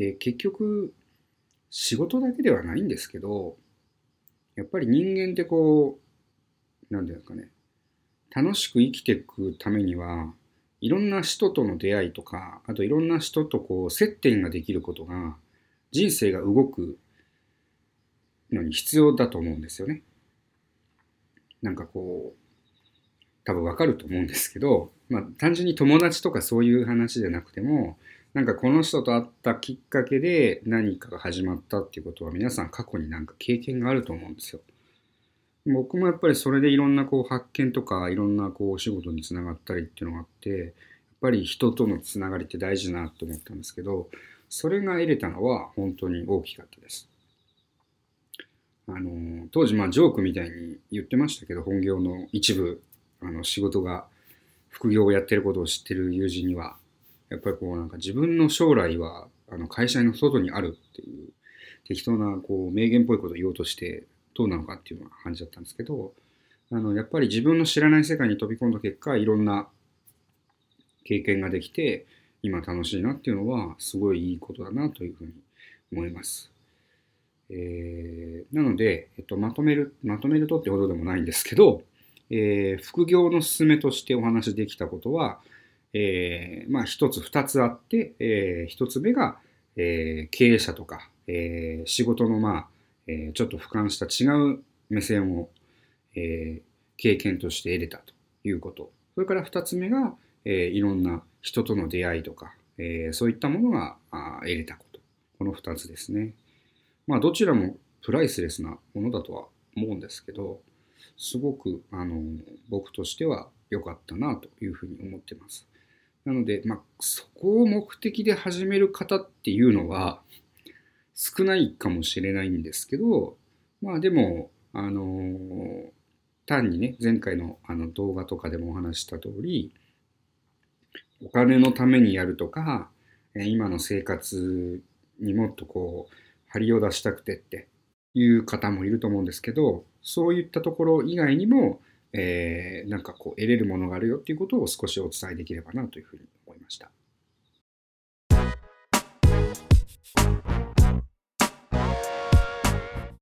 で、結局、仕事だけではないんですけど、やっぱり人間ってこう、なんていうのかね、楽しく生きていくためには、いろんな人との出会いとか、あといろんな人とこう接点ができることが、人生が動くのに必要だと思うんですよね。なんかこう、多分わかると思うんですけど、まあ単純に友達とかそういう話じゃなくても、なんかこの人と会ったきっかけで何かが始まったっていうことは皆さん過去になんか経験があると思うんですよ。僕もやっぱりそれでいろんなこう発見とかいろんなこうお仕事につながったりっていうのがあってやっぱり人とのつながりって大事だなと思ったんですけどそれが得れたのは本当に大きかったです。あの当時まあジョークみたいに言ってましたけど本業の一部あの仕事が副業をやってることを知ってる友人にはやっぱりこうなんか自分の将来はあの会社の外にあるっていう適当なこう名言っぽいことを言おうとしてどうなのかっていうのが感じだったんですけどあのやっぱり自分の知らない世界に飛び込んだ結果いろんな経験ができて今楽しいなっていうのはすごいいいことだなというふうに思います。えー、なので、えっと、まとめる、まとめるとってほどでもないんですけど、えー、副業の勧めとしてお話しできたことは、えー、まあ一つ二つあって、えー、一つ目が、えー、経営者とか、えー、仕事のまあ、えー、ちょっと俯瞰した違う目線を、えー、経験として得れたということ。それから二つ目が、えー、いろんな人との出会いとか、えー、そういったものがあ得れたこと。この二つですね。まあどちらもプライスレスなものだとは思うんですけど、すごくあの僕としては良かったなというふうに思ってます。なので、まあ、そこを目的で始める方っていうのは少ないかもしれないんですけど、まあでも、あのー、単にね、前回のあの動画とかでもお話した通り、お金のためにやるとか、今の生活にもっとこう、張りを出したくてっていう方もいると思うんですけど、そういったところ以外にも、えー、なんかこう得れるものがあるよっていうことを少しお伝えできればなというふうに思いました。